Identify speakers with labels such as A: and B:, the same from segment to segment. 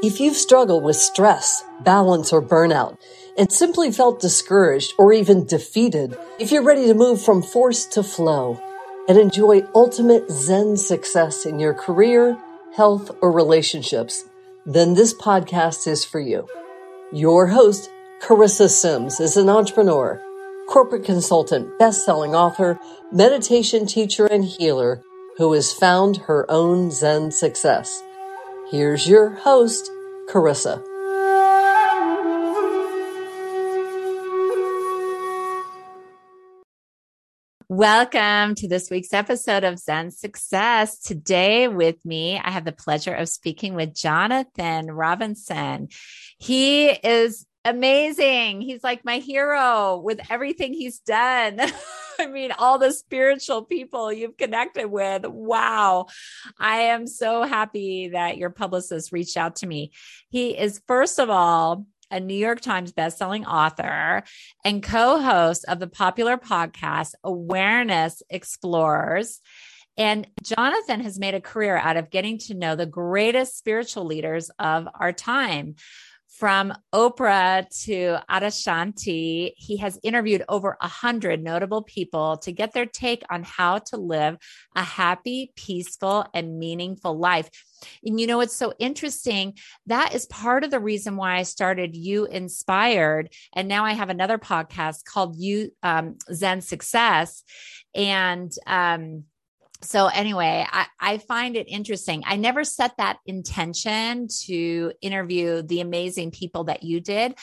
A: If you've struggled with stress, balance, or burnout, and simply felt discouraged or even defeated, if you're ready to move from force to flow and enjoy ultimate Zen success in your career, health, or relationships, then this podcast is for you. Your host, Carissa Sims, is an entrepreneur, corporate consultant, best-selling author, meditation teacher, and healer who has found her own Zen success. Here's your host, Carissa.
B: Welcome to this week's episode of Zen Success. Today, with me, I have the pleasure of speaking with Jonathan Robinson. He is amazing. He's like my hero with everything he's done. I mean, all the spiritual people you've connected with. Wow. I am so happy that your publicist reached out to me. He is, first of all, a New York Times bestselling author and co host of the popular podcast Awareness Explorers. And Jonathan has made a career out of getting to know the greatest spiritual leaders of our time. From Oprah to Adyashanti, he has interviewed over a hundred notable people to get their take on how to live a happy, peaceful, and meaningful life. And you know, it's so interesting. That is part of the reason why I started You Inspired. And now I have another podcast called You um, Zen Success. And, um, so anyway I, I, find it interesting i never set that intention to interview the amazing people that you did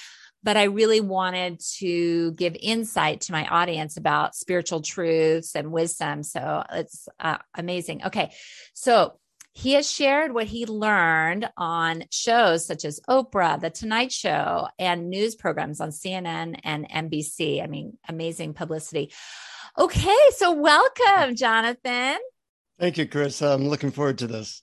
B: but i really wanted to give insight to my audience about spiritual truths and wisdom so it's uh, amazing okay so he has shared what he learned on shows such as Oprah, The Tonight Show, and news programs on CNN and NBC. I mean, amazing publicity. Okay, so welcome, Jonathan.
C: Thank you, Chris. I'm looking forward to this.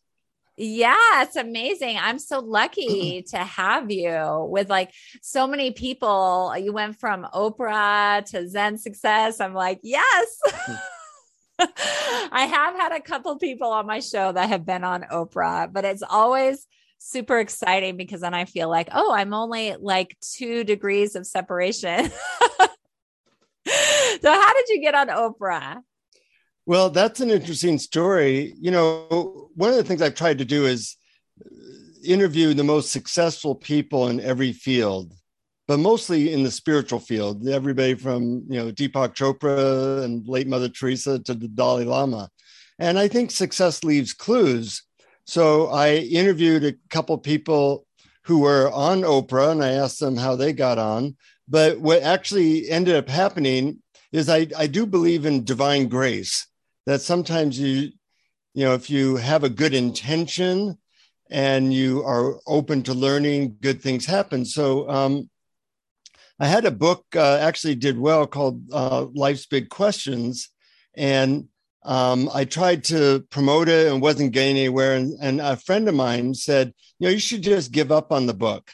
B: Yeah, it's amazing. I'm so lucky to have you with like so many people. You went from Oprah to Zen Success. I'm like, yes. I have had a couple people on my show that have been on Oprah, but it's always super exciting because then I feel like, oh, I'm only like two degrees of separation. so, how did you get on Oprah?
C: Well, that's an interesting story. You know, one of the things I've tried to do is interview the most successful people in every field, but mostly in the spiritual field. Everybody from, you know, Deepak Chopra and late Mother Teresa to the Dalai Lama. And I think success leaves clues. So I interviewed a couple people who were on Oprah and I asked them how they got on. But what actually ended up happening is I, I do believe in divine grace that sometimes you you know if you have a good intention and you are open to learning good things happen. So um, i had a book uh, actually did well called uh, life's big questions. And um, i tried to promote it and wasn't getting anywhere. And, and a friend of mine said you know you should just give up on the book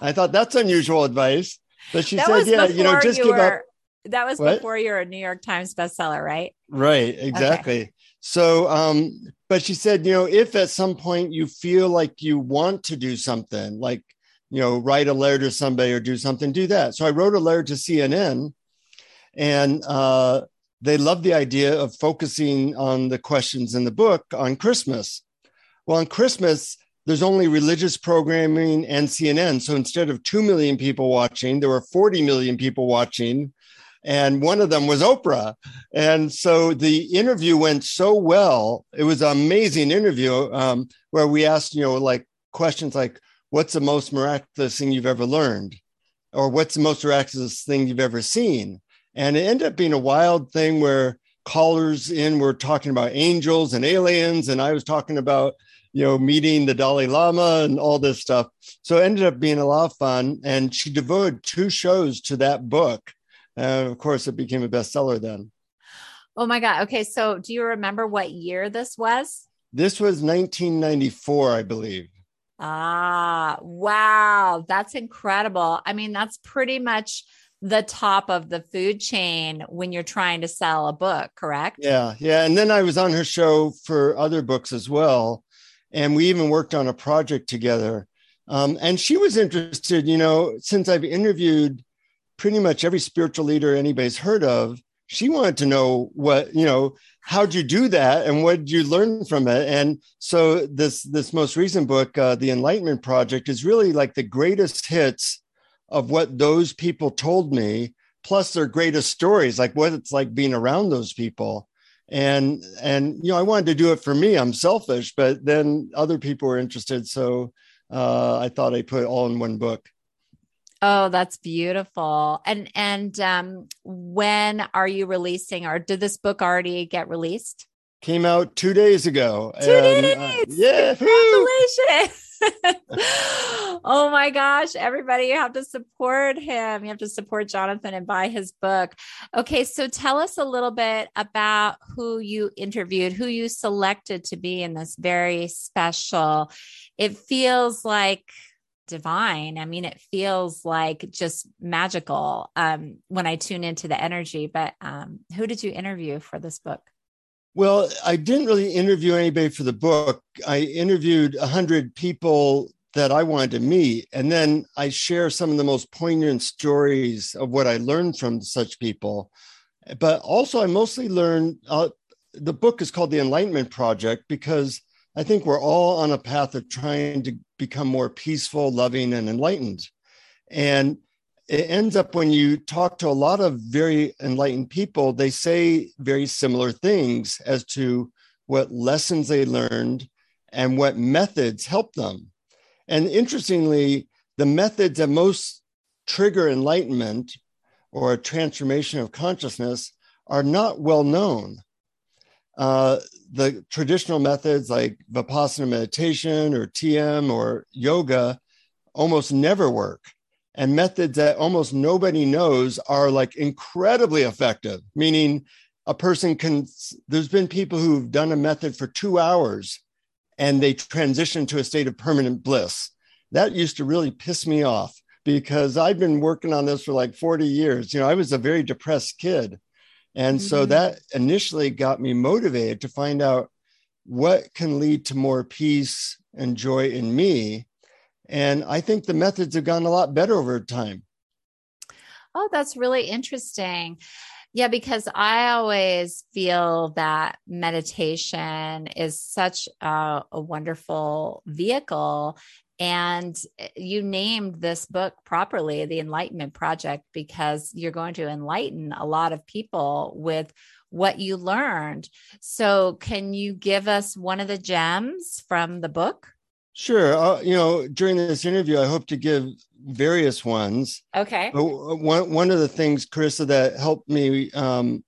C: i thought that's unusual advice but she that said yeah you know just give were, up
B: that was what? before you're a New York Times bestseller, right?
C: Right, exactly. Okay. So, um, but she said, you know, if at some point you feel like you want to do something, like, you know, write a letter to somebody or do something, do that. So I wrote a letter to CNN and uh, they loved the idea of focusing on the questions in the book on Christmas. Well, on Christmas, there's only religious programming and CNN. So instead of 2 million people watching, there were 40 million people watching and one of them was Oprah. And so the interview went so well. It was an amazing interview um, where we asked, you know, like questions like, what's the most miraculous thing you've ever learned? Or what's the most miraculous thing you've ever seen? And it ended up being a wild thing where callers in were talking about angels and aliens. And I was talking about, you know, meeting the Dalai Lama and all this stuff. So it ended up being a lot of fun. And she devoted two shows to that book and of course, it became a bestseller then.
B: Oh my God. Okay. So do you remember what year this was?
C: This was 1994, I believe.
B: Ah, wow. That's incredible. I mean, that's pretty much the top of the food chain when you're trying to sell a book, correct?
C: Yeah. Yeah. And then I was on her show for other books as well. And we even worked on a project together. Um, and she was interested, you know, since I've interviewed pretty much every spiritual leader anybody's heard of, she wanted to know what, you know, how'd you do that and what did you learn from it? And so this this most recent book, uh, The Enlightenment Project, is really like the greatest hits of what those people told me, plus their greatest stories, like what it's like being around those people and and you know i wanted to do it for me i'm selfish but then other people were interested so uh, i thought i put it all in one book.
B: Oh that's beautiful. And and um when are you releasing or did this book already get released?
C: Came out two days ago
B: two and, days! uh, yeah congratulations oh my gosh, everybody, you have to support him. You have to support Jonathan and buy his book. Okay, so tell us a little bit about who you interviewed, who you selected to be in this very special. It feels like divine. I mean, it feels like just magical um, when I tune into the energy. But um, who did you interview for this book?
C: Well, I didn't really interview anybody for the book. I interviewed 100 people that I wanted to meet. And then I share some of the most poignant stories of what I learned from such people. But also, I mostly learned uh, the book is called The Enlightenment Project because I think we're all on a path of trying to become more peaceful, loving, and enlightened. And it ends up when you talk to a lot of very enlightened people, they say very similar things as to what lessons they learned and what methods help them. And interestingly, the methods that most trigger enlightenment or a transformation of consciousness are not well known. Uh, the traditional methods like Vipassana meditation or TM or yoga almost never work and methods that almost nobody knows are like incredibly effective. Meaning a person can there's been people who've done a method for two hours and they transition to a state of permanent bliss. That used to really piss me off because i've been working on this for like 40 years. You know i was a very depressed kid. And mm-hmm. so that initially got me motivated to find out what can lead to more peace and joy in me and I think the methods have gotten a lot better over time.
B: Oh, that's really interesting. Yeah, because I always feel that meditation is such a, a, wonderful vehicle. And eh, you named this book properly, The Enlightenment Project, because you're going to enlighten a lot of people with what you learned. So, can you give us one of the gems from the book?
C: Sure. Uh, you know, during this interview, I hope to give various ones.
B: Okay.
C: But one one of the things, Carissa, that helped me um,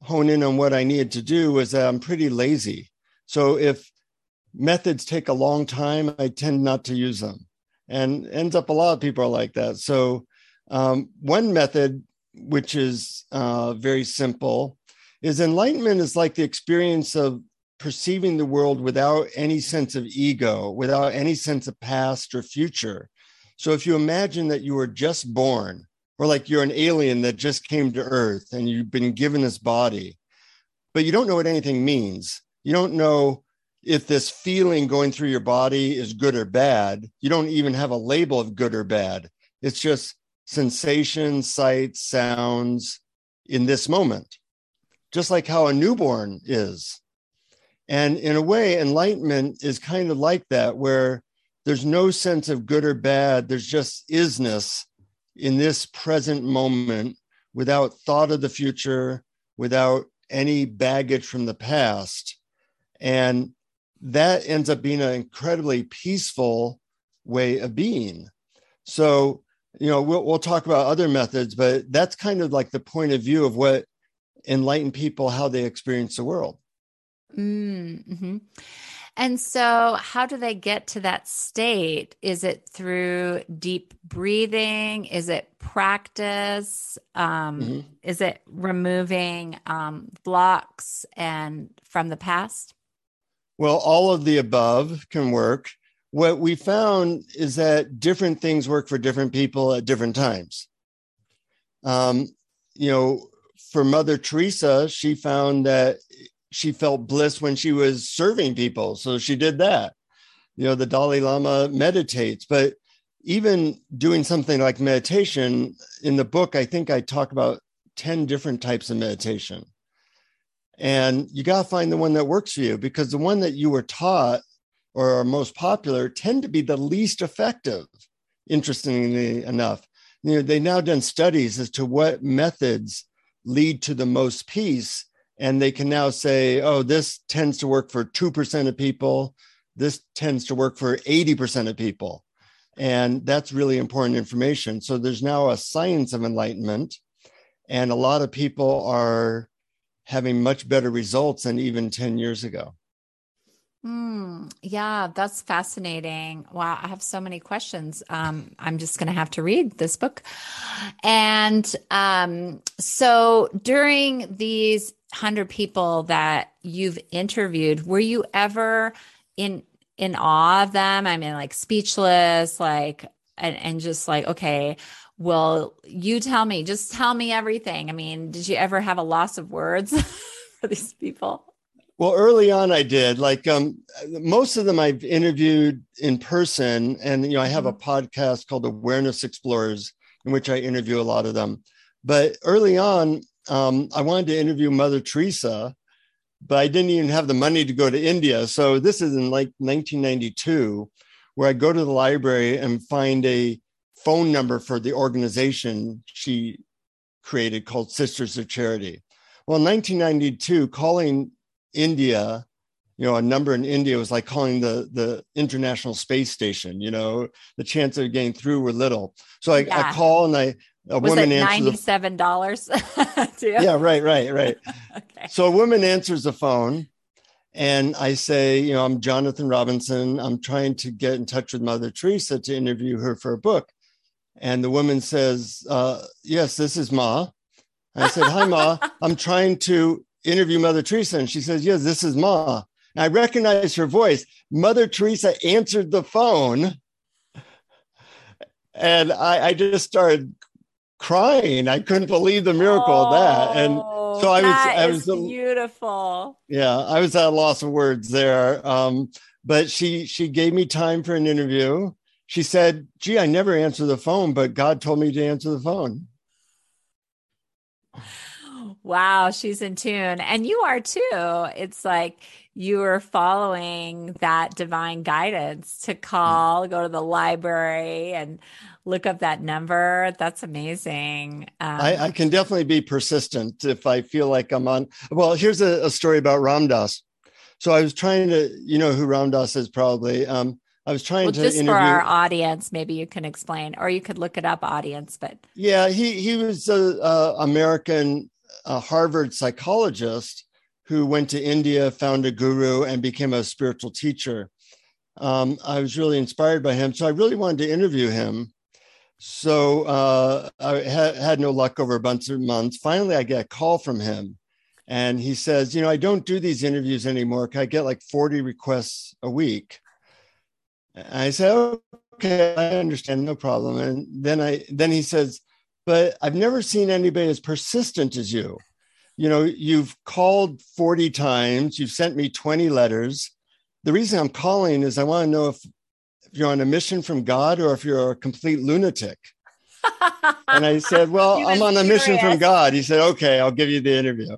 C: hone in on what I needed to do was that I'm pretty lazy. So if methods take a long time, I tend not to use them, and ends up a lot of people are like that. So um, one method, which is uh, very simple, is enlightenment is like the experience of perceiving the world without any sense of ego, without any sense of past or future. So if you imagine that you were just born, or like you're an alien that just came to Earth and you've been given this body, but you don't know what anything means. You don't know if this feeling going through your body is good or bad. You don't even have a label of good or bad. It's just sensations, sights, sounds in this moment, just like how a newborn is. And in a way, enlightenment is kind of like that, where there's no sense of good or bad, there's just isness in this present moment without thought of the future, without any baggage from the past. And that ends up being an incredibly peaceful way of being. So, you know, we'll, we'll talk about other methods, but that's kind of like the point of view of what enlightened people, how they experience the world.
B: Mm-hmm. And so, how do they get to that state? Is it through deep breathing? Is it practice? Um, mm-hmm. Is it removing um, blocks and from the past?
C: Well, all of the above can work. What we found is that different things work for different people at different times. Um, you know, for Mother Teresa, she found that she felt bliss when she was serving people. So she did that. you know, the Dalai Lama meditates, but even doing something like meditation in the book, I think I talk about 10 different types of meditation. And you got to find the one that works for you because the one that you were taught or are most popular tend to be the least effective, interestingly enough. You know, they've now done studies as to what methods lead to the most peace. And they can now say, oh, this tends to work for 2% of people. This tends to work for 80% of people. And that's really important information. So there's now a science of enlightenment. And a lot of people are having much better results than even 10 years ago.
B: Mm, yeah, that's fascinating. Wow, I have so many questions. Um, I'm just going to have to read this book. And um, so during these 100 people that you've interviewed, were you ever in in awe of them? I mean like speechless, like and, and just like okay, well, you tell me, just tell me everything. I mean, did you ever have a loss of words for these people?
C: Well, early on, I did. Like um, most of them, I've interviewed in person, and you know, I have a mm-hmm. podcast called Awareness Explorers, in which I interview a lot of them. But early on, um, I wanted to interview Mother Teresa, but I didn't even have the money to go to India. So this is in like 1992, where I go to the library and find a phone number for the organization she created called Sisters of Charity. Well, in 1992, calling India, you know, a number in India was like calling the the International Space Station. You know, the chance of getting through were little. So I, yeah. I call and I a
B: was
C: woman
B: it ninety-seven dollars.
C: yeah, right, right, right. okay. So a woman answers the phone, and I say, you know, I'm Jonathan Robinson. I'm trying to get in touch with Mother Teresa to interview her for a book. And the woman says, uh, "Yes, this is Ma." I said, "Hi, Ma. I'm trying to interview Mother Teresa, and she says, "Yes, this is Ma." And I recognize her voice. Mother Teresa answered the phone, and I, I just started crying. I couldn't believe the miracle oh, of that, and so I was, I was
B: beautiful.
C: Yeah, I was at a loss of words there. Um, but she she gave me time for an interview. She said, "Gee, I never answer the phone, but God told me to answer the phone."
B: Wow, she's in tune. And you are too. It's like you are following that divine guidance to call, go to the library and look up that number. That's amazing.
C: Um, I, I, can definitely be persistent if I feel like I'm on. Well, here's a, a, story about Ram Dass. So I was trying to, you know who Ram Dass is probably. Um, I was trying well, to
B: just
C: interview...
B: for our audience, maybe you can explain, or you could look it up, audience. But
C: yeah, he he was a, a American a Harvard psychologist who went to India, found a guru, and became a spiritual teacher. Um, I was really inspired by him, so I really wanted to interview him. So uh, I had, had no luck over a bunch of months. Finally, I get a call from him, and he says, "You know, I don't do these interviews anymore. I get like forty requests a week." And I said, "Okay, I understand, no problem." And then I then he says, but I've never seen anybody as persistent as you. You know, you've called 40 times, you've sent me 20 letters. The reason I'm calling is I want to know if, if you're on a mission from God or if you're a complete lunatic. and I said, Well, I'm on a mission from God. He said, Okay, I'll give you the interview.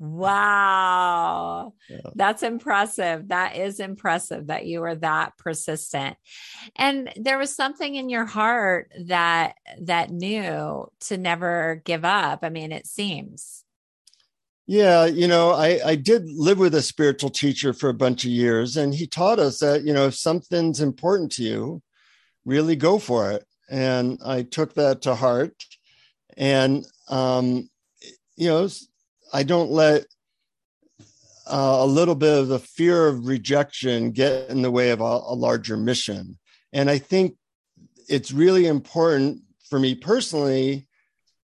B: Wow. Yeah. That's impressive. That is impressive that you were that persistent. And there was something in your heart that that knew to never give up. I mean, it seems.
C: Yeah, you know, I, I did live with a spiritual teacher for a bunch of years, and he taught us that, you know, if something's important to you, really go for it. And I took that to heart. And, um, you know, I don't let uh, a little bit of the fear of rejection get in the way of a, a larger mission. And I think it's really important for me personally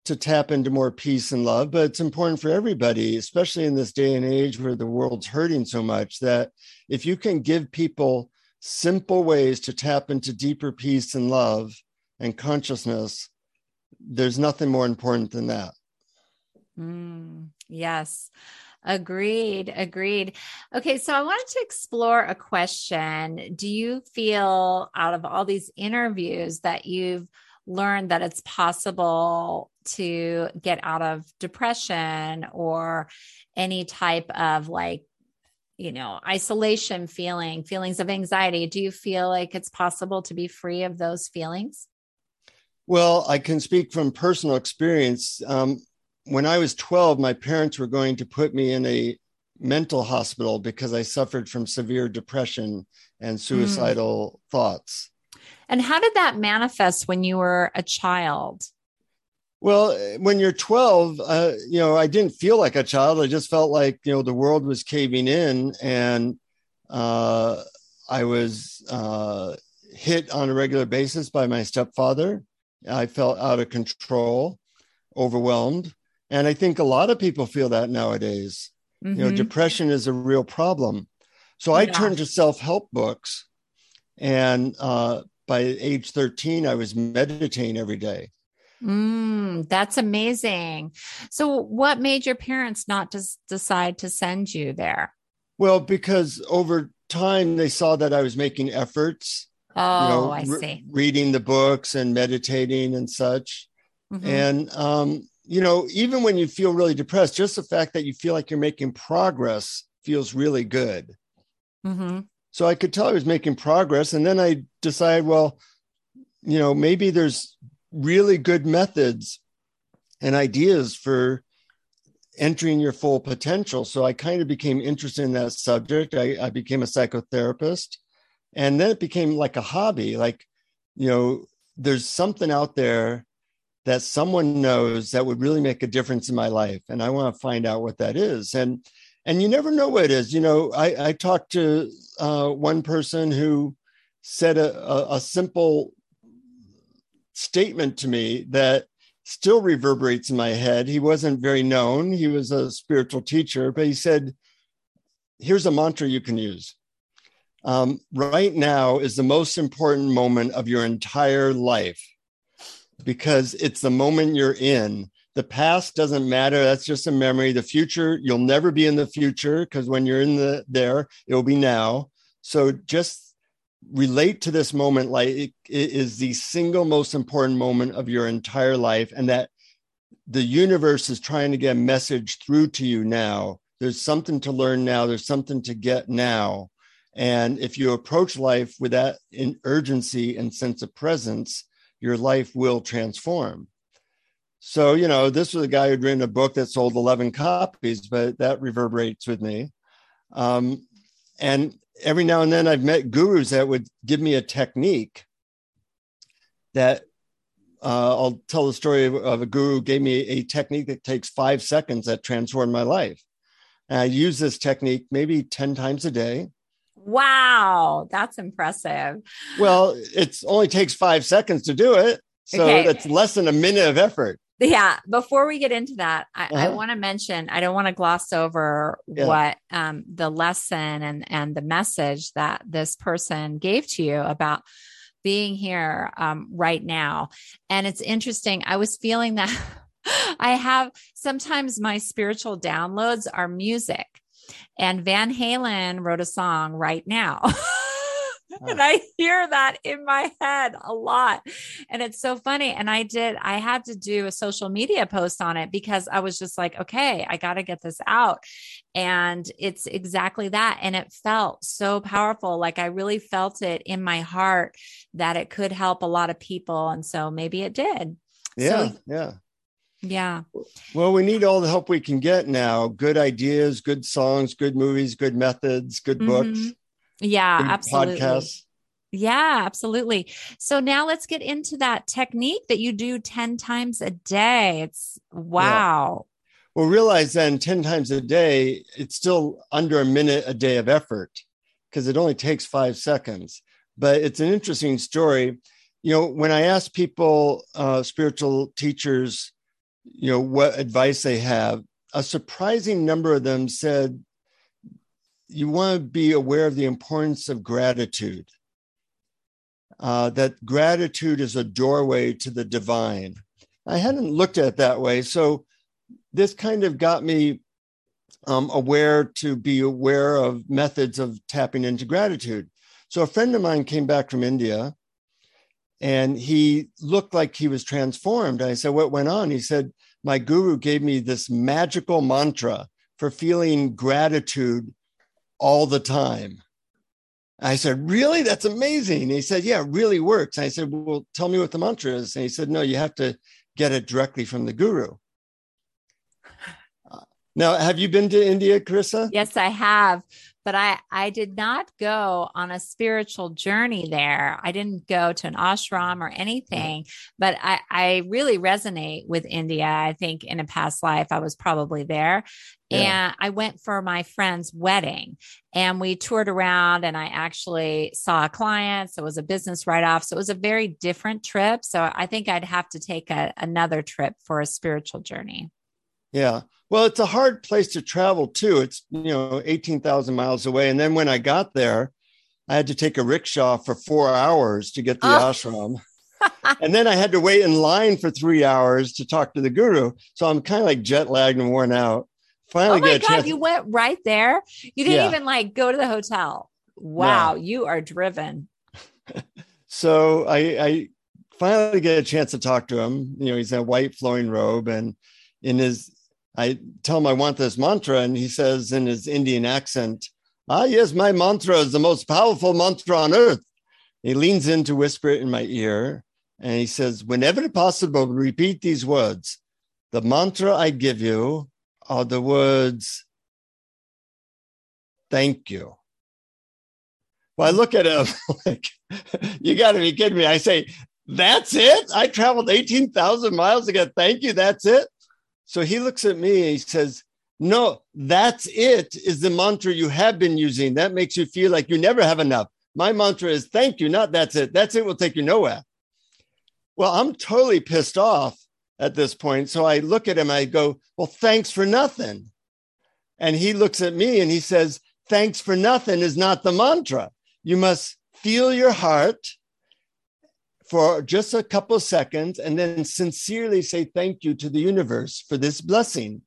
C: to tap into more peace and love, but it's important for everybody, especially in this day and age where the world's hurting so much, that if you can give people simple ways to tap into deeper peace and love and consciousness, there's nothing more important than that.
B: Mm, yes. Agreed. Agreed. Okay. So I wanted to explore a question. Do you feel out of all these interviews that you've learned that it's possible to get out of depression or any type of like, you know, isolation feeling, feelings of anxiety? Do you feel like it's possible to be free of those feelings?
C: Well, I can speak from personal experience. Um, when I was 12, my parents were going to put me in a mental hospital because I suffered from severe depression and suicidal mm. thoughts.
B: And how did that manifest when you were a child?
C: Well, when you're 12, uh, you know, I didn't feel like a child. I just felt like, you know, the world was caving in and uh, I was uh, hit on a regular basis by my stepfather. I felt out of control, overwhelmed. And I think a lot of people feel that nowadays. Mm-hmm. You know, mm-hmm. depression is a real problem. So I turned to self help books. And uh, by age 13, I was meditating every day.
B: Mm, that's amazing. So, what made your parents not just decide to send you there?
C: Well, because over time they saw that I was making efforts.
B: Oh, you know, I see. Re-
C: reading the books and meditating and such. Mm-hmm. And um, you know, even when you feel really depressed, just the fact that you feel like you're making progress feels really good. Mm-hmm. So I could tell I was making progress. And then I decided, well, you know, maybe there's really good methods and ideas for entering your full potential. So I kind of became interested in that subject. I, I became a psychotherapist. And then it became like a hobby. Like, you know, there's something out there that someone knows that would really make a difference in my life and i want to find out what that is and and you never know what it is. You know i i talked to uh, one person who said a, a, a simple statement to me that still reverberates in my head. He wasn't very known. He was a spiritual teacher but he said here's a mantra you can use. Um, right now is the most important moment of your entire life because it's the moment you're in. The past doesn't matter. That's just a memory. The future, you'll never be in the future because when you're in the there, it will be now. So just relate to this moment like it, it is the single most important moment of your entire life and that the universe is trying to get a message through to you now. There's something to learn now. There's something to get now. And if you approach life with that urgency and sense of presence, your life will transform. So, you know, this was a guy who'd written a book that sold 11 copies, but that reverberates with me. Um, and every now and then I've met gurus that would give me a technique that uh, I'll tell the story of, of, a guru gave me a technique that takes five seconds that transformed my life. And I use this technique maybe 10 times a day.
B: Wow, that's impressive.
C: Well, it only takes five seconds to do it. So okay. that's less than a minute of effort.
B: Yeah. Before we get into that, I, uh-huh. I want to mention, I don't want to gloss over yeah. what um, the lesson and, and the message that this person gave to you about being here um, right now. And it's interesting. I was feeling that I have sometimes my spiritual downloads are music. And Van Halen wrote a song right now. and I hear that in my head a lot. And it's so funny. And I did, I had to do a social media post on it because I was just like, okay, I got to get this out. And it's exactly that. And it felt so powerful. Like I really felt it in my heart that it could help a lot of people. And so maybe it did.
C: Yeah. So, yeah.
B: Yeah.
C: Well, we need all the help we can get now. Good ideas, good songs, good movies, good methods, good mm-hmm. books.
B: Yeah, absolutely. Podcasts. Yeah, absolutely. So now let's get into that technique that you do 10 times a day. It's wow.
C: Yeah. Well, realize then 10 times a day, it's still under a minute a day of effort because it only takes five seconds. But it's an interesting story. You know, when I ask people, uh, spiritual teachers, you know what advice they have a surprising number of them said you want to be aware of the importance of gratitude uh, that gratitude is a doorway to the divine i hadn't looked at it that way so this kind of got me um, aware to be aware of methods of tapping into gratitude. So a friend of mine came back from India and he looked like he was transformed. I said, What went on? He said, My guru gave me this magical mantra for feeling gratitude all the time. I said, Really? That's amazing. And he said, Yeah, it really works. And I said, Well, tell me what the mantra is. And he said, No, you have to get it directly from the guru. Uh, now, have you been to India, Carissa?
B: Yes, I have. But I, I did not go on a spiritual journey there. I didn't go to an ashram or anything, but I, I really resonate with India. I think in a past life, I was probably there. Yeah. And I went for my friend's wedding and we toured around and I actually saw a client. So it was a business write off. So it was a very different trip. So I think I'd have to take a, another trip for a spiritual journey.
C: Yeah. Well, it's a hard place to travel too. It's, you know, 18,000 miles away. And then when I got there, I had to take a rickshaw for four hours to get the oh. ashram. and then I had to wait in line for three hours to talk to the guru. So I'm kind of like jet lagged and worn out.
B: Finally, oh my God, chance- you went right there. You didn't yeah. even like go to the hotel. Wow, no. you are driven.
C: so I, I finally get a chance to talk to him. You know, he's in a white flowing robe and in his I tell him I want this mantra, and he says in his Indian accent, Ah, yes, my mantra is the most powerful mantra on earth. He leans in to whisper it in my ear, and he says, Whenever possible, repeat these words. The mantra I give you are the words, Thank you. Well, I look at him like, You got to be kidding me. I say, That's it? I traveled 18,000 miles to get thank you. That's it? So he looks at me and he says, No, that's it, is the mantra you have been using. That makes you feel like you never have enough. My mantra is thank you, not that's it. That's it will take you nowhere. Well, I'm totally pissed off at this point. So I look at him, I go, Well, thanks for nothing. And he looks at me and he says, Thanks for nothing is not the mantra. You must feel your heart for just a couple seconds and then sincerely say thank you to the universe for this blessing.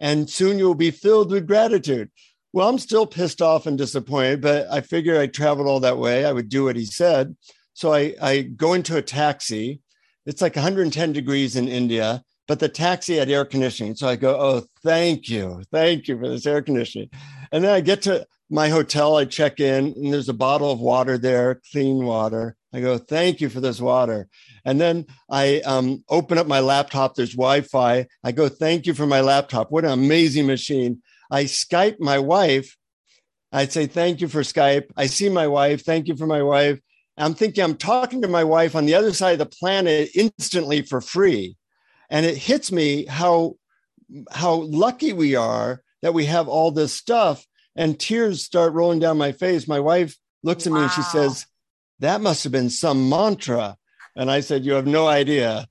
C: And soon you'll be filled with gratitude. Well, I'm still pissed off and disappointed, but I figured I traveled all that way. I would do what he said. So I, I go into a taxi. It's like 110 degrees in India, but the taxi had air conditioning. So I go, Oh, thank you. Thank you for this air conditioning. And then I get to my hotel. I check in, and there's a bottle of water there, clean water. I go, thank you for this water. And then I um, open up my laptop. There's Wi Fi. I go, thank you for my laptop. What an amazing machine. I Skype my wife. I say, thank you for Skype. I see my wife. Thank you for my wife. I'm thinking I'm talking to my wife on the other side of the planet instantly for free. And it hits me how, how lucky we are that we have all this stuff. And tears start rolling down my face. My wife looks at wow. me and she says, that must have been some mantra. And I said, You have no idea.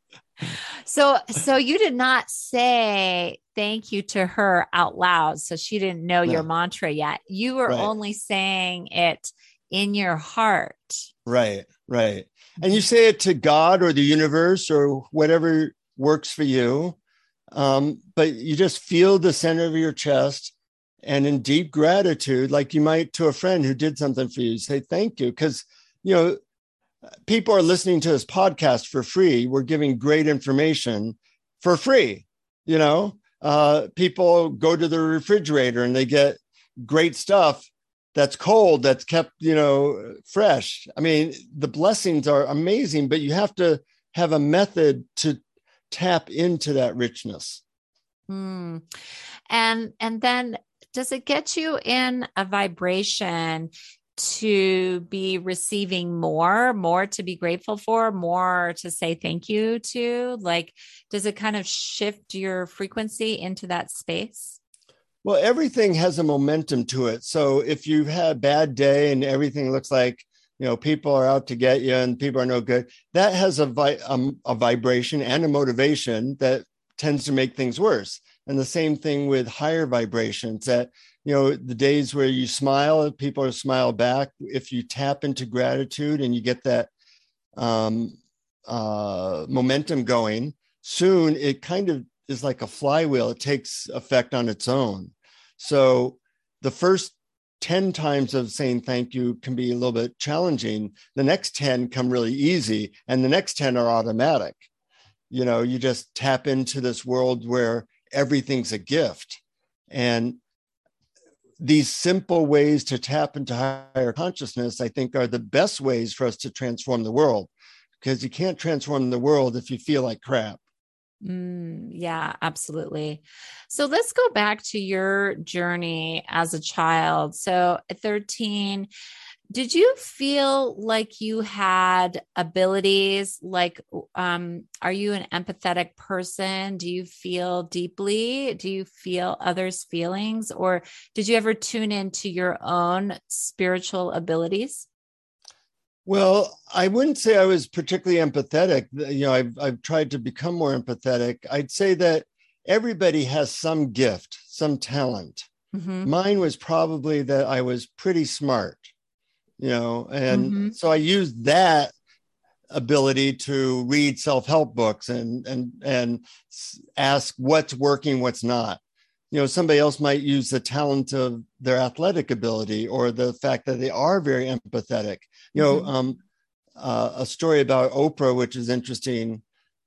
B: So, so you did not say thank you to her out loud. So she didn't know no. your mantra yet. You were right. only saying it in your heart.
C: Right, right. And you say it to God or the universe or whatever works for you. Um, but you just feel the center of your chest and in deep gratitude, like you might to a friend who did something for you, say thank you. Because you know, people are listening to this podcast for free. We're giving great information for free. You know, uh, people go to the refrigerator and they get great stuff that's cold, that's kept, you know, fresh. I mean, the blessings are amazing, but you have to have a method to tap into that richness.
B: Mm. And and then does it get you in a vibration to be receiving more, more to be grateful for, more to say thank you to? Like, does it kind of shift your frequency into that space?
C: Well, everything has a momentum to it. So if you've had a bad day and everything looks like, you know, people are out to get you and people are no good, that has a, vi- um, a vibration and a motivation that tends to make things worse. And the same thing with higher vibrations that you know the days where you smile people are smile back if you tap into gratitude and you get that um, uh, momentum going soon it kind of is like a flywheel, it takes effect on its own. So the first 10 times of saying thank you can be a little bit challenging. The next 10 come really easy, and the next 10 are automatic. You know, you just tap into this world where everything's a gift. And these simple ways to tap into higher consciousness, I think, are the best ways for us to transform the world because you can't transform the world if you feel like crap.
B: Mm, yeah, absolutely. So let's go back to your journey as a child. So at 13, did you feel like you had abilities like um are you an empathetic person do you feel deeply do you feel others feelings or did you ever tune into your own spiritual abilities
C: well, I wouldn't say I was particularly empathetic. You know, I've I've tried to become more empathetic. I'd say that everybody has some gift, some talent. Mm-hmm. Mine was probably that I was pretty smart, you know, and mm-hmm. so I used that ability to read self-help books and and and ask what's working, what's not you know somebody else might use the talent of their athletic ability or the fact that they are very empathetic you know mm-hmm. um, uh, a story about oprah which is interesting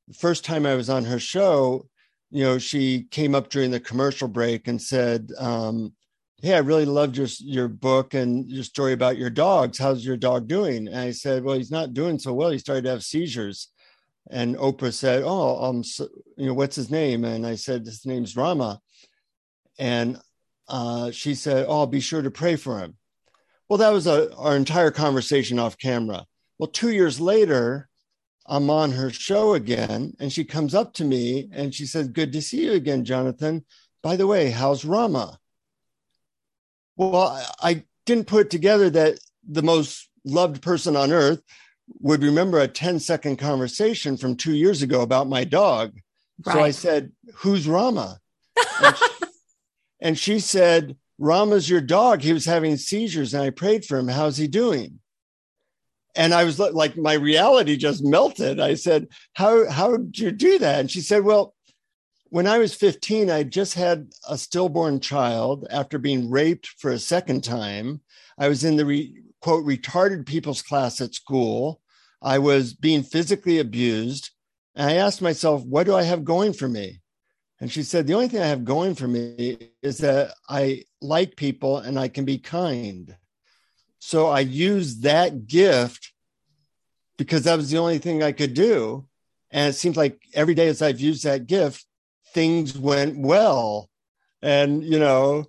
C: the first time i was on her show you know she came up during the commercial break and said um, hey i really loved your your book and your story about your dogs how's your dog doing and i said well he's not doing so well he started to have seizures and oprah said oh um so, you know what's his name and i said his name's rama and uh, she said, "Oh, be sure to pray for him." Well, that was a, our entire conversation off camera. Well, two years later, I'm on her show again, and she comes up to me and she says, "Good to see you again, Jonathan. By the way, how's Rama?" Well, I didn't put together that the most loved person on earth would remember a 10 second conversation from two years ago about my dog. Right. So I said, Who's Rama? And she said, Rama's your dog. He was having seizures and I prayed for him. How's he doing? And I was like, my reality just melted. I said, How, how did you do that? And she said, Well, when I was 15, I just had a stillborn child after being raped for a second time. I was in the re, quote, retarded people's class at school. I was being physically abused. And I asked myself, what do I have going for me? And she said, The only thing I have going for me is that I like people and I can be kind. So I used that gift because that was the only thing I could do. And it seems like every day as I've used that gift, things went well. And, you know,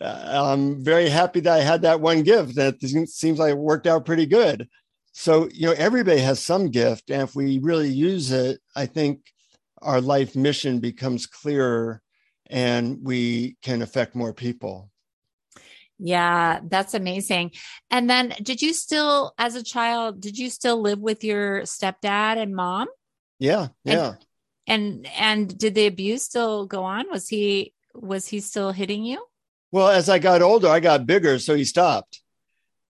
C: uh, I'm very happy that I had that one gift. That seems like it worked out pretty good. So, you know, everybody has some gift. And if we really use it, I think our life mission becomes clearer and we can affect more people.
B: Yeah, that's amazing. And then did you still as a child did you still live with your stepdad and mom?
C: Yeah, yeah.
B: And and, and did the abuse still go on? Was he was he still hitting you?
C: Well, as I got older, I got bigger, so he stopped.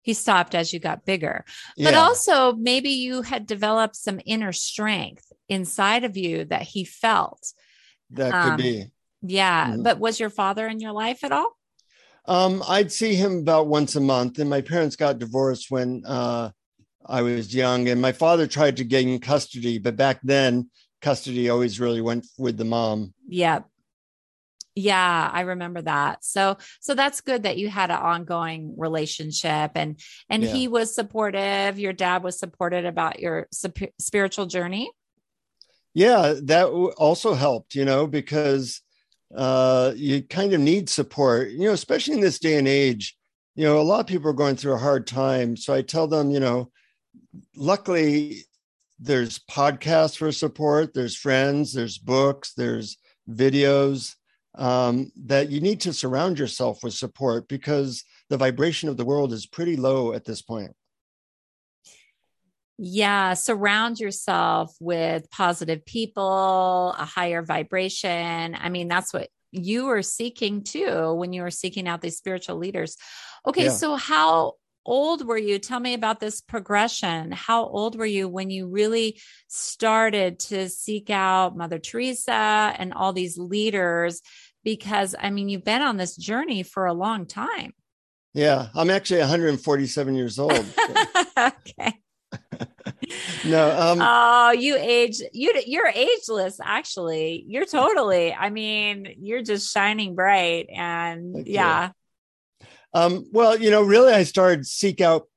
B: He stopped as you got bigger. But yeah. also maybe you had developed some inner strength inside of you that he felt.
C: That could um, be.
B: Yeah. Mm-hmm. But was your father in your life at all?
C: Um, I'd see him about once a month, and my parents got divorced when uh, I was young, and my father tried to gain custody, but back then custody always really went with the mom.
B: Yeah. Yeah, I remember that. So so that's good that you had an ongoing relationship and and yeah. he was supportive, your dad was supportive about your spiritual journey
C: yeah that also helped you know because uh, you kind of need support you know especially in this day and age you know a lot of people are going through a hard time so i tell them you know luckily there's podcasts for support there's friends there's books there's videos um, that you need to surround yourself with support because the vibration of the world is pretty low at this point
B: yeah, surround yourself with positive people, a higher vibration. I mean, that's what you were seeking too when you were seeking out these spiritual leaders. Okay, yeah. so how old were you? Tell me about this progression. How old were you when you really started to seek out Mother Teresa and all these leaders? Because I mean, you've been on this journey for a long time.
C: Yeah, I'm actually 147 years old.
B: okay.
C: no. Um,
B: oh, you age. You you're ageless. Actually, you're totally. I mean, you're just shining bright, and yeah.
C: Um, well, you know, really, I started seek out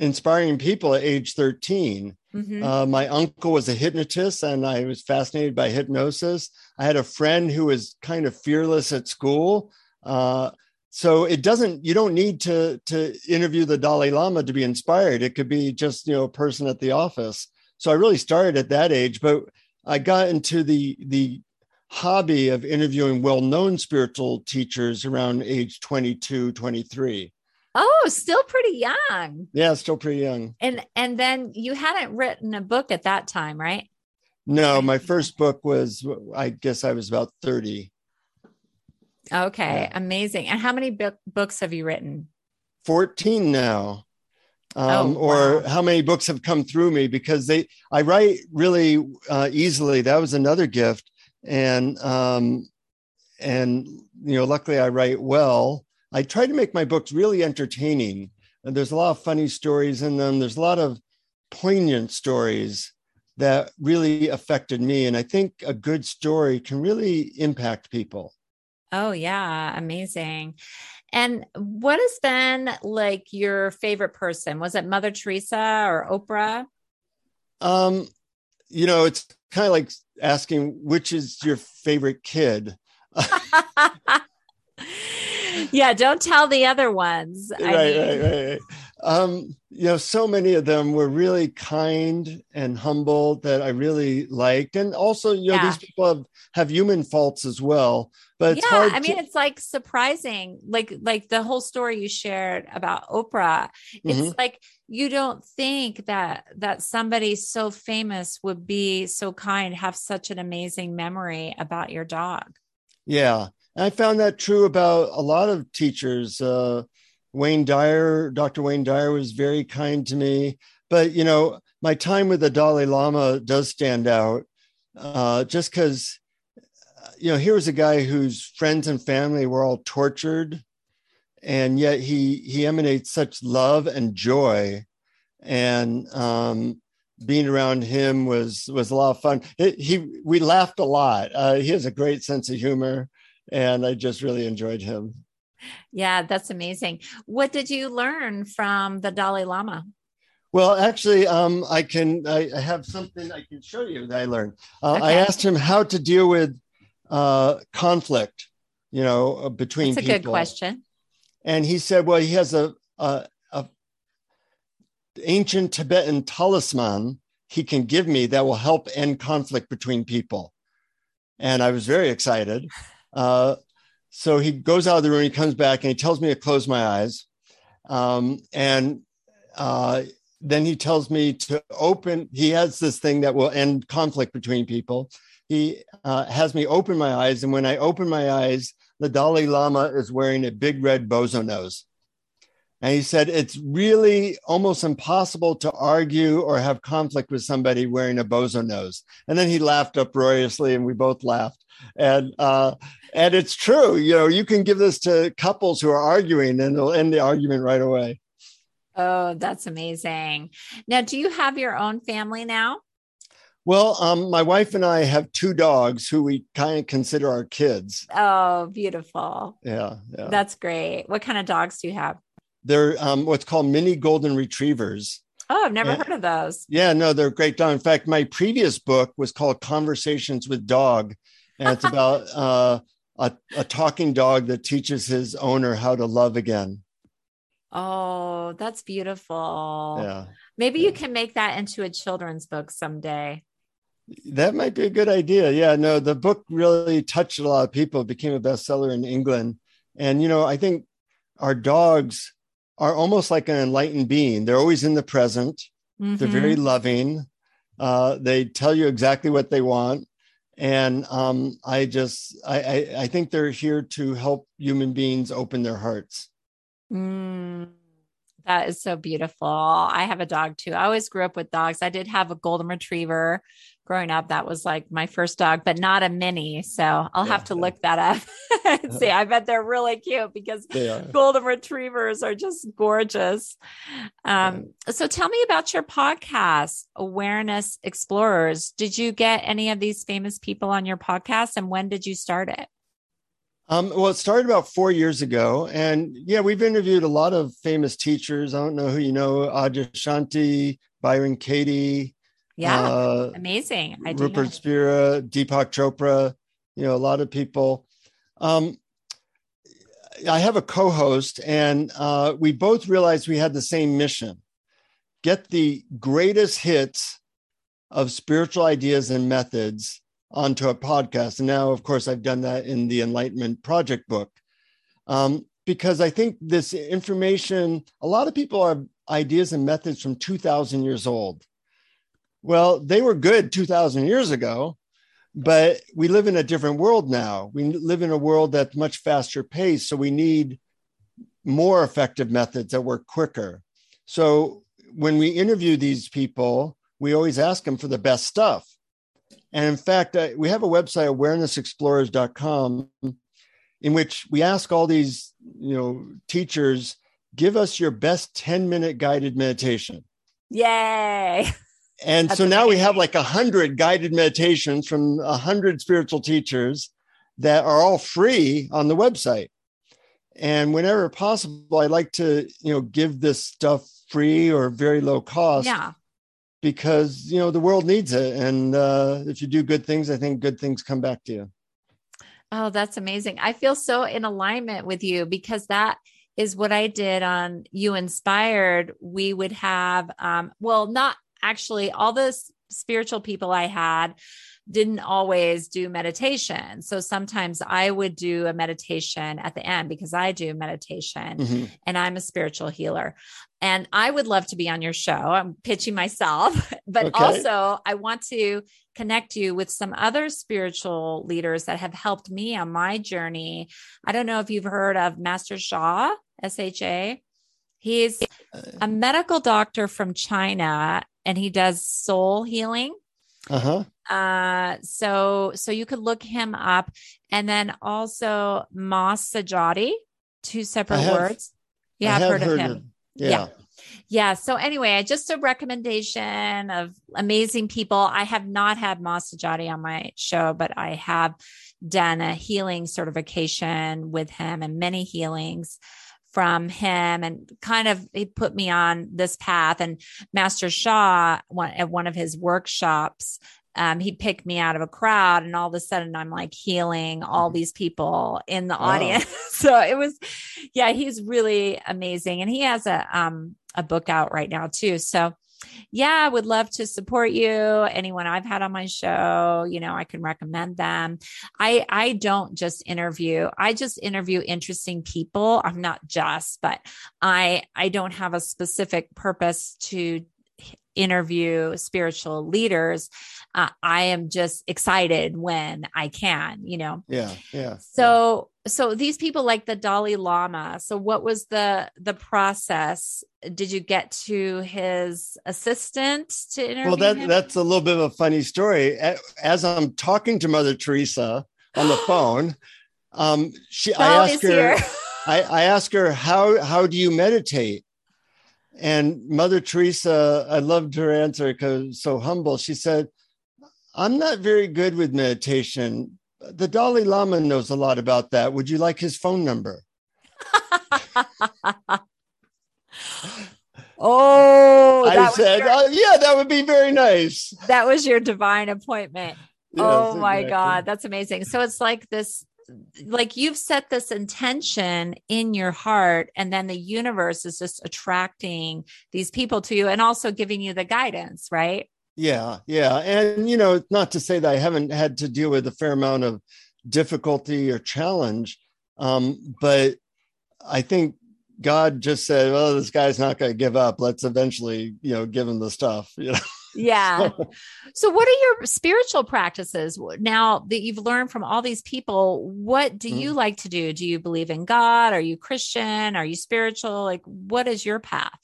C: inspiring people at age 13. Mm-hmm. Uh, my uncle was a hypnotist, and I was fascinated by hypnosis. I had a friend who was kind of fearless at school. Uh, so it doesn't you don't need to to interview the dalai lama to be inspired it could be just you know a person at the office so i really started at that age but i got into the the hobby of interviewing well-known spiritual teachers around age 22 23
B: oh still pretty young
C: yeah still pretty young
B: and and then you hadn't written a book at that time right
C: no my first book was i guess i was about 30
B: Okay, yeah. amazing. And how many book, books have you written?
C: 14 now. Um, oh, or wow. how many books have come through me because they I write really uh, easily. That was another gift, and um, and you know, luckily I write well. I try to make my books really entertaining. And there's a lot of funny stories in them. There's a lot of poignant stories that really affected me, and I think a good story can really impact people.
B: Oh, yeah. Amazing. And what has been like your favorite person? Was it Mother Teresa or Oprah?
C: Um, you know, it's kind of like asking which is your favorite kid.
B: yeah, don't tell the other ones.
C: Right, I mean... right, right, right. Um, you know, so many of them were really kind and humble that I really liked. And also, you know, yeah. these people have, have human faults as well. But
B: yeah, I mean, it's like surprising, like like the whole story you shared about Oprah. It's mm-hmm. like you don't think that that somebody so famous would be so kind, have such an amazing memory about your dog.
C: Yeah, I found that true about a lot of teachers. Uh, Wayne Dyer, Dr. Wayne Dyer was very kind to me. But, you know, my time with the Dalai Lama does stand out uh, just because, you know, here was a guy whose friends and family were all tortured. And yet he, he emanates such love and joy. And um, being around him was, was a lot of fun. It, he, we laughed a lot. Uh, he has a great sense of humor. And I just really enjoyed him.
B: Yeah, that's amazing. What did you learn from the Dalai Lama?
C: Well, actually, um, I can. I, I, have something I can show you that I learned. Uh, okay. I asked him how to deal with uh, conflict, you know, uh, between.
B: That's
C: a
B: people. good question.
C: And he said, "Well, he has a, a, a ancient Tibetan talisman he can give me that will help end conflict between people." And I was very excited. Uh, so he goes out of the room, he comes back, and he tells me to close my eyes. Um, and uh, then he tells me to open, he has this thing that will end conflict between people. He uh, has me open my eyes. And when I open my eyes, the Dalai Lama is wearing a big red bozo nose. And he said, it's really almost impossible to argue or have conflict with somebody wearing a bozo nose. And then he laughed uproariously, and we both laughed. And uh, and it's true. You know, you can give this to couples who are arguing and it'll end the argument right away.
B: Oh, that's amazing. Now, do you have your own family now?
C: Well, um, my wife and I have two dogs who we kind of consider our kids.
B: Oh, beautiful.
C: Yeah, yeah.
B: That's great. What kind of dogs do you have?
C: They're um, what's called mini golden retrievers.
B: Oh, I've never and, heard of those.
C: Yeah, no, they're great dogs. In fact, my previous book was called Conversations with Dog, and it's about uh, a, a talking dog that teaches his owner how to love again.
B: Oh, that's beautiful.
C: Yeah.
B: Maybe
C: yeah.
B: you can make that into a children's book someday.
C: That might be a good idea. Yeah, no, the book really touched a lot of people. It became a bestseller in England. And, you know, I think our dogs are almost like an enlightened being. They're always in the present, mm-hmm. they're very loving. Uh, they tell you exactly what they want and um, I just I, I, I think they're here to help human beings open their hearts.
B: Mm, That is so beautiful. I have a dog too. I always grew up with dogs. I did have a golden retriever growing up. That was like my first dog, but not a mini. So I'll yeah, have to yeah. look that up and see. I bet they're really cute because golden retrievers are just gorgeous. Um. So tell me about your podcast, Awareness Explorers. Did you get any of these famous people on your podcast and when did you start it?
C: Um, well, it started about four years ago. And yeah, we've interviewed a lot of famous teachers. I don't know who you know, Adyashanti, Byron Katie.
B: Yeah, uh, amazing.
C: I Rupert Spira, Deepak Chopra, you know, a lot of people. Um, I have a co host, and uh, we both realized we had the same mission get the greatest hits of spiritual ideas and methods onto a podcast. And now, of course, I've done that in the Enlightenment Project book. Um, because I think this information, a lot of people are ideas and methods from 2000 years old. Well, they were good 2000 years ago, but we live in a different world now. We live in a world that's much faster paced. So we need more effective methods that work quicker. So when we interview these people, we always ask them for the best stuff. And in fact, uh, we have a website, awarenessexplorers.com, in which we ask all these, you know, teachers, give us your best 10 minute guided meditation.
B: Yay.
C: And That's so now amazing. we have like a hundred guided meditations from a hundred spiritual teachers that are all free on the website. And whenever possible, I like to, you know, give this stuff free or very low cost.
B: Yeah
C: because you know the world needs it and uh, if you do good things i think good things come back to you
B: oh that's amazing i feel so in alignment with you because that is what i did on you inspired we would have um, well not actually all the spiritual people i had didn't always do meditation. So sometimes I would do a meditation at the end because I do meditation mm-hmm. and I'm a spiritual healer. And I would love to be on your show. I'm pitching myself, but okay. also I want to connect you with some other spiritual leaders that have helped me on my journey. I don't know if you've heard of Master Sha, S H A. He's a medical doctor from China and he does soul healing. Uh-huh. Uh, so so you could look him up, and then also Mas Sajady, two separate have, words. You have, have heard, heard, of him. Of,
C: yeah. yeah.
B: Yeah. So anyway, just a recommendation of amazing people. I have not had Mas Sajady on my show, but I have done a healing certification with him and many healings from him and kind of he put me on this path. And master sha one, at one of his workshops um, he picked me out of a crowd and all of a sudden i'm like healing all mm-hmm. these people in the audience. So it was yeah he's really amazing. And he has a um a book out right now too. So yeah, I would love to support you. Anyone I've had on my show, you know, I can recommend them. I I don't just interview. I just interview interesting people. I'm not just, but I I don't have a specific purpose to interview spiritual leaders uh, i am just excited when i can you know?
C: Yeah yeah
B: so yeah. so these people like the dalai lama so what was the the process? Did you get to his assistant to interview
C: well that
B: him?
C: that's a little bit of a funny story. As i'm talking to mother teresa on the phone um she i asked her I, I asked her how how do you meditate and Mother Teresa, I loved her answer because so humble. She said, I'm not very good with meditation. The Dalai Lama knows a lot about that. Would you like his phone number?
B: oh,
C: I said, your, oh, yeah, that would be very nice.
B: That was your divine appointment. Yes, oh my exactly. God, that's amazing. So it's like this like you've set this intention in your heart and then the universe is just attracting these people to you and also giving you the guidance right?
C: Yeah yeah. And you know not to say that i haven't had to deal with a fair amount of difficulty or challenge um, but i think god just said well this guy's not going to give up. Let's eventually you know give him the stuff you know
B: yeah. So, what are your spiritual practices now that you've learned from all these people? What do you mm. like to do? Do you believe in God? Are you Christian? Are you spiritual? Like, what is your path?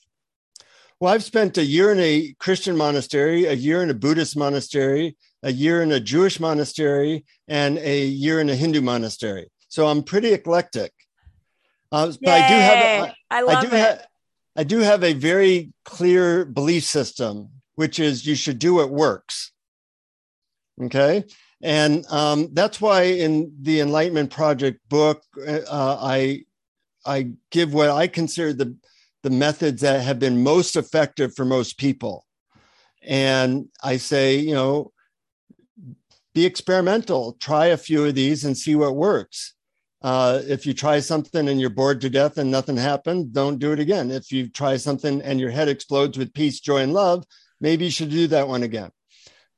C: Well, I've spent a year in a Christian monastery, a year in a Buddhist monastery, a year in a Jewish monastery, and a year in a Hindu monastery. So I'm pretty eclectic.
B: Uh, but I do have, a, I, love
C: I do it. Have, I do have a very clear belief system, which is you should do what works. Okay. And um, that's why in the Enlightenment Project book, uh, I I give what I consider the the methods that have been most effective for most people. And I say, you know, be experimental, try a few of these and see what works. Uh, if you try something and you're bored to death and nothing happened, don't do it again. If you try something and your head explodes with peace, joy, and love, maybe you should do that one again.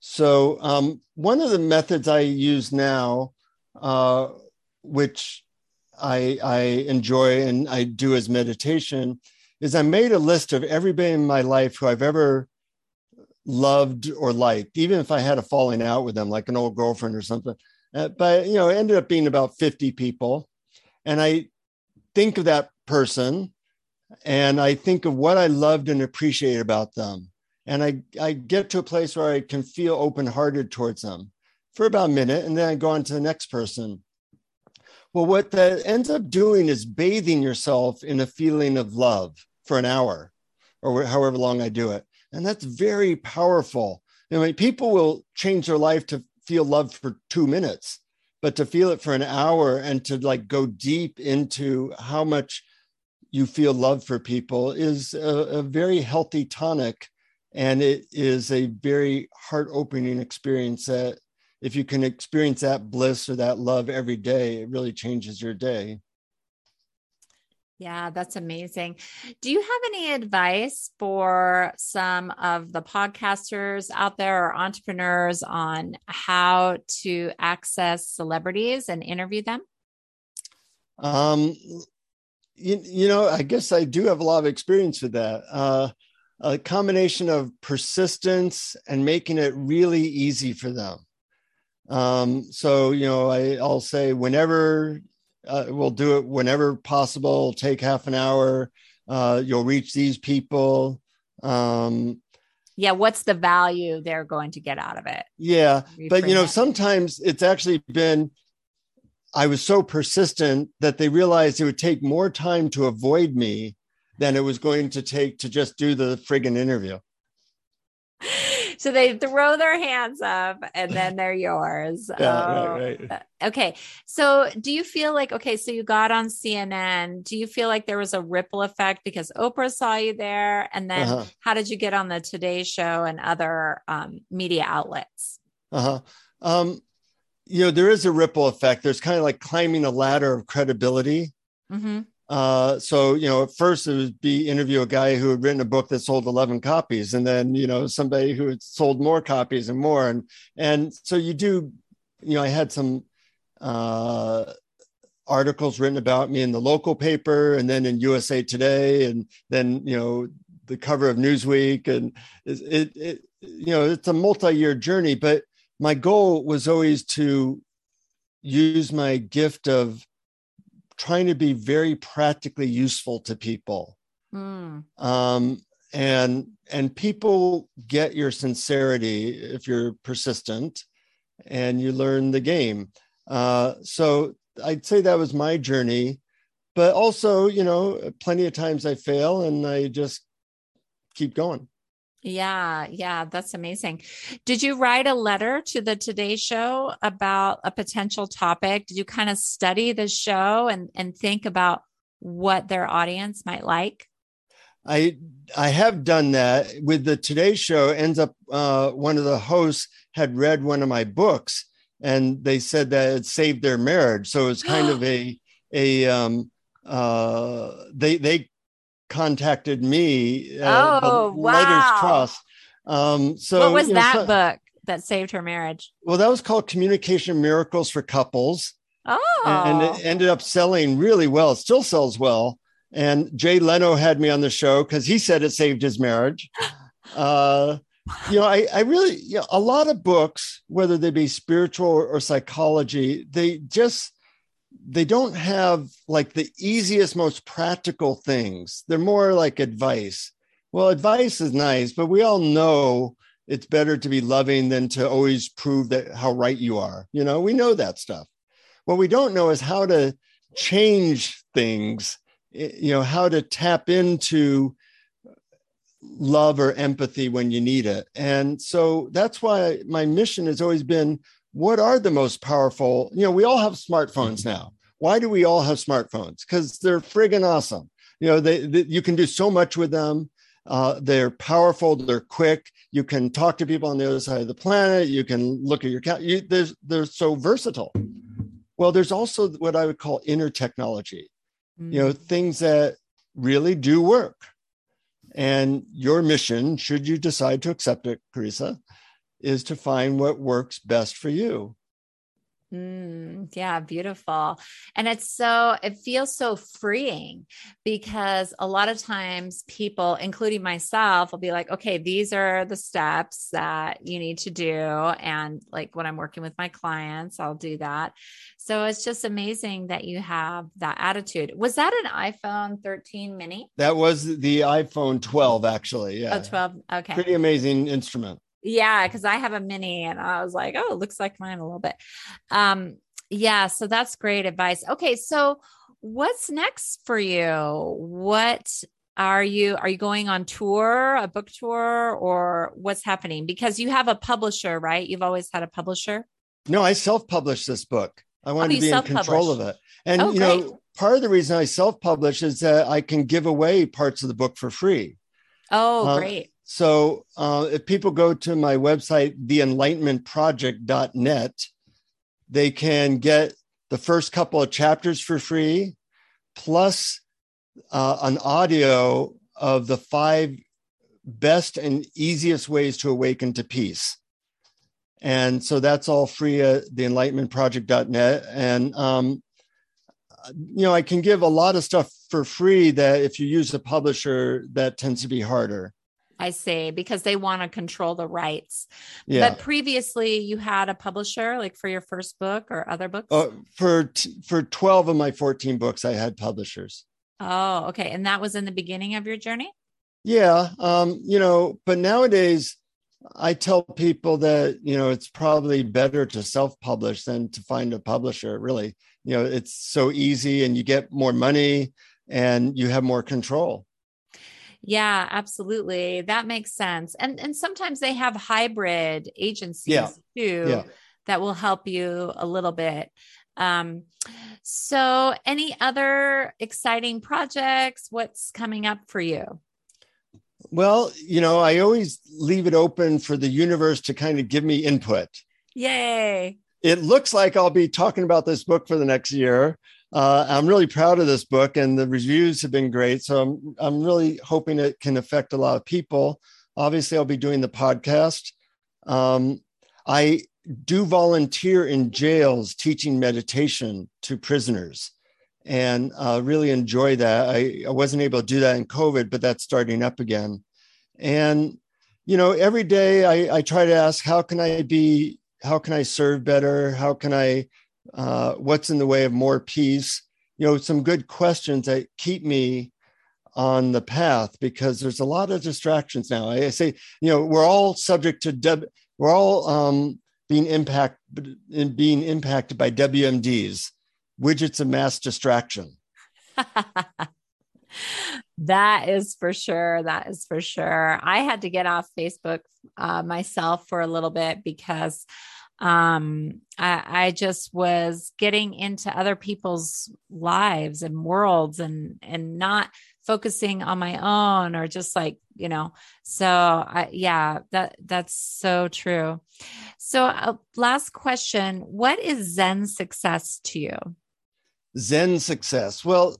C: So, um, one of the methods I use now, uh, which I, I enjoy and I do as meditation, is I made a list of everybody in my life who I've ever loved or liked, even if I had a falling out with them, like an old girlfriend or something. Uh, but you know, it ended up being about 50 people. And I think of that person and I think of what I loved and appreciated about them. And I, I get to a place where I can feel open hearted towards them for about a minute. And then I go on to the next person. Well, what that ends up doing is bathing yourself in a feeling of love for an hour or however long I do it. And that's very powerful. I mean, people will change their life to feel love for two minutes, but to feel it for an hour and to like go deep into how much you feel love for people is a, a very healthy tonic. And it is a very heart opening experience that if you can experience that bliss or that love every day, it really changes your day.
B: Yeah, that's amazing. Do you have any advice for some of the podcasters out there or entrepreneurs on how to access celebrities and interview them?
C: Um, you, you know, I guess I do have a lot of experience with that. Uh, a combination of persistence and making it really easy for them. Um, so, you know, I, I'll say whenever uh, we'll do it whenever possible. take half an hour. Uh, you'll reach these people. Um,
B: yeah, what's the value they're going to get out of it?
C: Yeah, Reframe but you know, sometimes it's actually been. I was so persistent that they realized it would take more time to avoid me than it was going to take to just do the friggin' interview
B: so they throw their hands up and then they're yours. Yeah, oh, right, right. Uh, okay. So do you feel like, okay, so you got on CNN. Do you feel like there was a ripple effect because Oprah saw you there? And then uh-huh. how did you get on the Today Show and other um, media outlets?
C: Uh huh. Um, you know, there is a ripple effect. There's kind of like climbing a ladder of credibility. Mm-hmm. Uh, so you know, at first it would be interview a guy who had written a book that sold 11 copies, and then you know somebody who had sold more copies and more, and and so you do, you know, I had some uh, articles written about me in the local paper, and then in USA Today, and then you know the cover of Newsweek, and it, it, it you know it's a multi-year journey, but my goal was always to use my gift of trying to be very practically useful to people. Mm. Um, and and people get your sincerity if you're persistent and you learn the game. Uh, so I'd say that was my journey. But also, you know, plenty of times I fail and I just keep going.
B: Yeah, yeah, that's amazing. Did you write a letter to the Today Show about a potential topic? Did you kind of study the show and and think about what their audience might like?
C: I I have done that with the Today Show. Ends up uh, one of the hosts had read one of my books, and they said that it saved their marriage. So it's kind of a a um, uh, they they contacted me.
B: Uh, oh, wow. Writers
C: Trust. Um, so
B: what was that know, so, book that saved her marriage?
C: Well, that was called Communication Miracles for Couples.
B: Oh,
C: and it ended up selling really well. It still sells well. And Jay Leno had me on the show because he said it saved his marriage. Uh, you know, I, I really, you know, a lot of books, whether they be spiritual or, or psychology, they just, they don't have like the easiest, most practical things. They're more like advice. Well, advice is nice, but we all know it's better to be loving than to always prove that how right you are. You know, we know that stuff. What we don't know is how to change things, you know, how to tap into love or empathy when you need it. And so that's why my mission has always been what are the most powerful? You know, we all have smartphones now. Why do we all have smartphones? Because they're friggin' awesome. You know, they, they, you can do so much with them. Uh, they're powerful. They're quick. You can talk to people on the other side of the planet. You can look at your cat. You, they're so versatile. Well, there's also what I would call inner technology. Mm. You know, mm. things that really do work. And your mission, should you decide to accept it, Carissa, is to find what works best for you.
B: Mm, yeah, beautiful. And it's so, it feels so freeing because a lot of times people, including myself, will be like, okay, these are the steps that you need to do. And like when I'm working with my clients, I'll do that. So it's just amazing that you have that attitude. Was that an iPhone 13 mini?
C: That was the iPhone 12, actually. Yeah.
B: Oh, 12. Okay.
C: Pretty amazing instrument.
B: Yeah, because I have a mini and I was like, oh, it looks like mine a little bit. Um, yeah, so that's great advice. Okay, so what's next for you? What are you are you going on tour, a book tour, or what's happening? Because you have a publisher, right? You've always had a publisher.
C: No, I self-published this book. I wanted oh, to be in control of it. And oh, you know, part of the reason I self-publish is that I can give away parts of the book for free.
B: Oh, uh, great.
C: So uh, if people go to my website, theenlightenmentproject.net, they can get the first couple of chapters for free, plus uh, an audio of the five best and easiest ways to awaken to peace. And so that's all free at theenlightenmentproject.net. And, um, you know, I can give a lot of stuff for free that if you use a publisher, that tends to be harder.
B: I say, because they want to control the rights. Yeah. But previously, you had a publisher, like for your first book or other books.
C: Uh, for t- for twelve of my fourteen books, I had publishers.
B: Oh, okay, and that was in the beginning of your journey.
C: Yeah, um, you know, but nowadays, I tell people that you know it's probably better to self-publish than to find a publisher. Really, you know, it's so easy, and you get more money, and you have more control.
B: Yeah, absolutely. That makes sense. And and sometimes they have hybrid agencies
C: yeah.
B: too
C: yeah.
B: that will help you a little bit. Um, so any other exciting projects? What's coming up for you?
C: Well, you know, I always leave it open for the universe to kind of give me input.
B: Yay.
C: It looks like I'll be talking about this book for the next year uh, I'm really proud of this book, and the reviews have been great. So I'm I'm really hoping it can affect a lot of people. Obviously, I'll be doing the podcast. Um, I do volunteer in jails teaching meditation to prisoners, and uh, really enjoy that. I, I wasn't able to do that in COVID, but that's starting up again. And you know, every day I, I try to ask, how can I be? How can I serve better? How can I uh, what's in the way of more peace? You know some good questions that keep me on the path because there's a lot of distractions now. I say you know we're all subject to deb- we're all um, being impacted being impacted by wmds widgets of mass distraction.
B: That is for sure. That is for sure. I had to get off facebook uh, myself for a little bit because um, I, I just was getting into other people's lives and worlds and and not focusing on my own or just like you know so I, yeah that that's so true. So uh, last question what is zen success to you?
C: Zen success. Well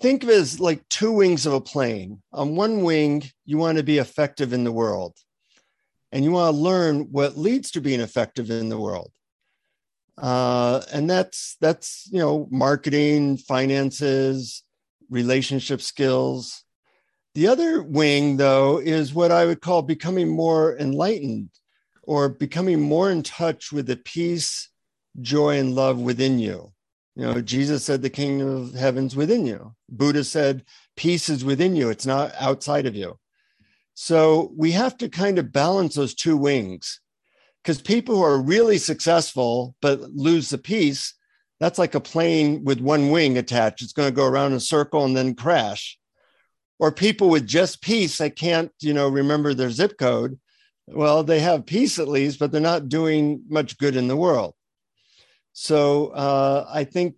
C: think of it as like two wings of a plane. On one wing you want to be effective in the world and you want to learn what leads to being effective in the world uh, and that's that's you know marketing finances relationship skills The other wing, though, is what I would call becoming more enlightened or becoming more in touch with the peace, joy, and love within you. You know, Jesus said the kingdom of heaven's within you. Buddha said peace is within you, it's not outside of you. So we have to kind of balance those two wings because people who are really successful but lose the peace, that's like a plane with one wing attached. It's going to go around in a circle and then crash. Or people with just peace that can't, you know, remember their zip code. Well, they have peace at least, but they're not doing much good in the world. So uh, I think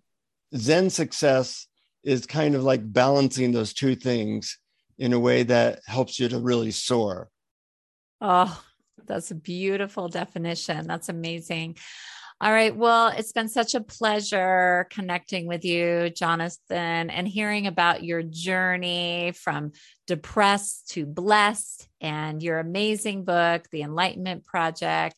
C: Zen success is kind of like balancing those two things in a way that helps you to really soar.
B: Oh, that's a beautiful definition. That's amazing. All right. Well, it's been such a pleasure connecting with you, Jonathan, and hearing about your journey from depressed to blessed and your amazing book, The Enlightenment Project.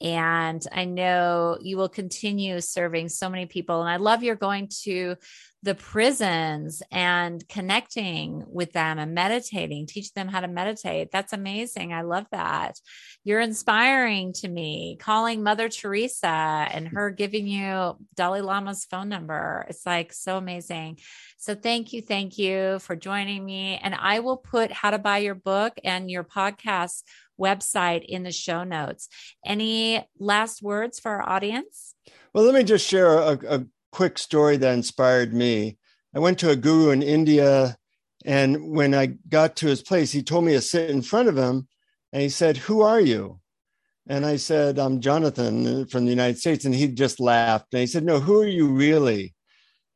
B: And I know you will continue serving so many people. And I love you're going to the prisons and connecting with them and meditating, teach them how to meditate. That's amazing. I love that. You're inspiring to me. Calling Mother Teresa and her giving you Dalai Lama's phone number. It's like so amazing. So thank you. Thank you for joining me. And I will put how to buy your book and your podcast website in the show notes. Any last words for our audience?
C: Well, let me just share a, a quick story that inspired me. I went to a guru in India, and when I got to his place, he told me to sit in front of him, and he said, "Who are you?" And I said, "I'm Jonathan uh, from the United States," and he just laughed. And he said, "No, who are you really?"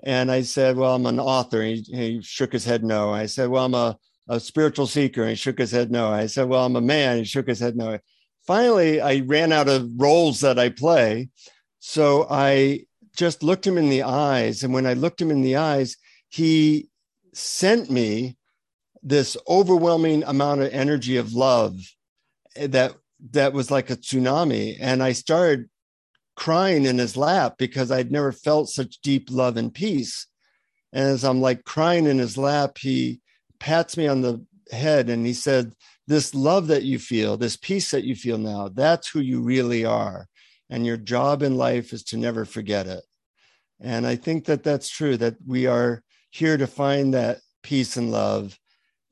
C: And I said, "Well, I'm an author." And he, he shook his head no. I said, "Well, I'm a, a spiritual seeker." And he shook his head no. I said, "Well, I'm a man." He shook his head no. Finally, I ran out of roles that I play, so I just looked him in the eyes. And when I looked him in the eyes, he sent me this overwhelming amount of energy of love that that was like a tsunami. And i started crying in his lap because i'd never felt such deep love and peace. And as i'm like crying in his lap he pats me on the head and he said this love that you feel this peace that you feel now that's who you really are and your job in life is to never forget it. And I think that that's true, that we are here to find that peace and love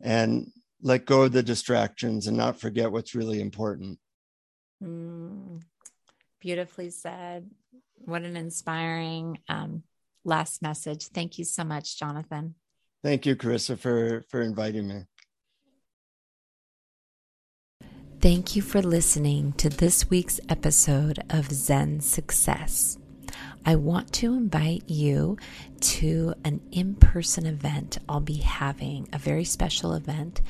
C: and let go of the distractions and not forget what's really important.
B: Mm, beautifully said. What an inspiring um, last message. Thank you so much, Jonathan.
C: Thank you, Carissa, for, for inviting me.
B: Thank you for listening to this week's episode of Zen Success. I want to invite you to an in person event I'll be having, a very special event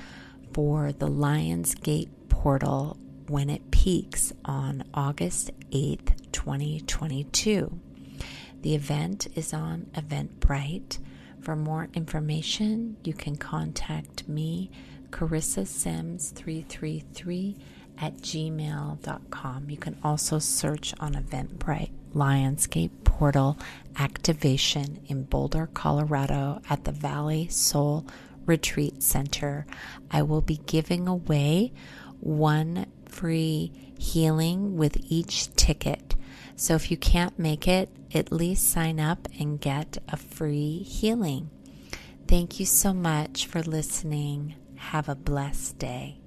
B: for the Lions Gate portal when it peaks on August 8th, 2022. The event is on Eventbrite. For more information, you can contact me Carissa Sims 333 at gmail.com. You can also search on Eventbrite Lionsgate Portal activation in Boulder, Colorado at the Valley Soul Retreat Center. I will be giving away one free healing with each ticket. So if you can't make it, at least sign up and get a free healing. Thank you so much for listening. Have a blessed day.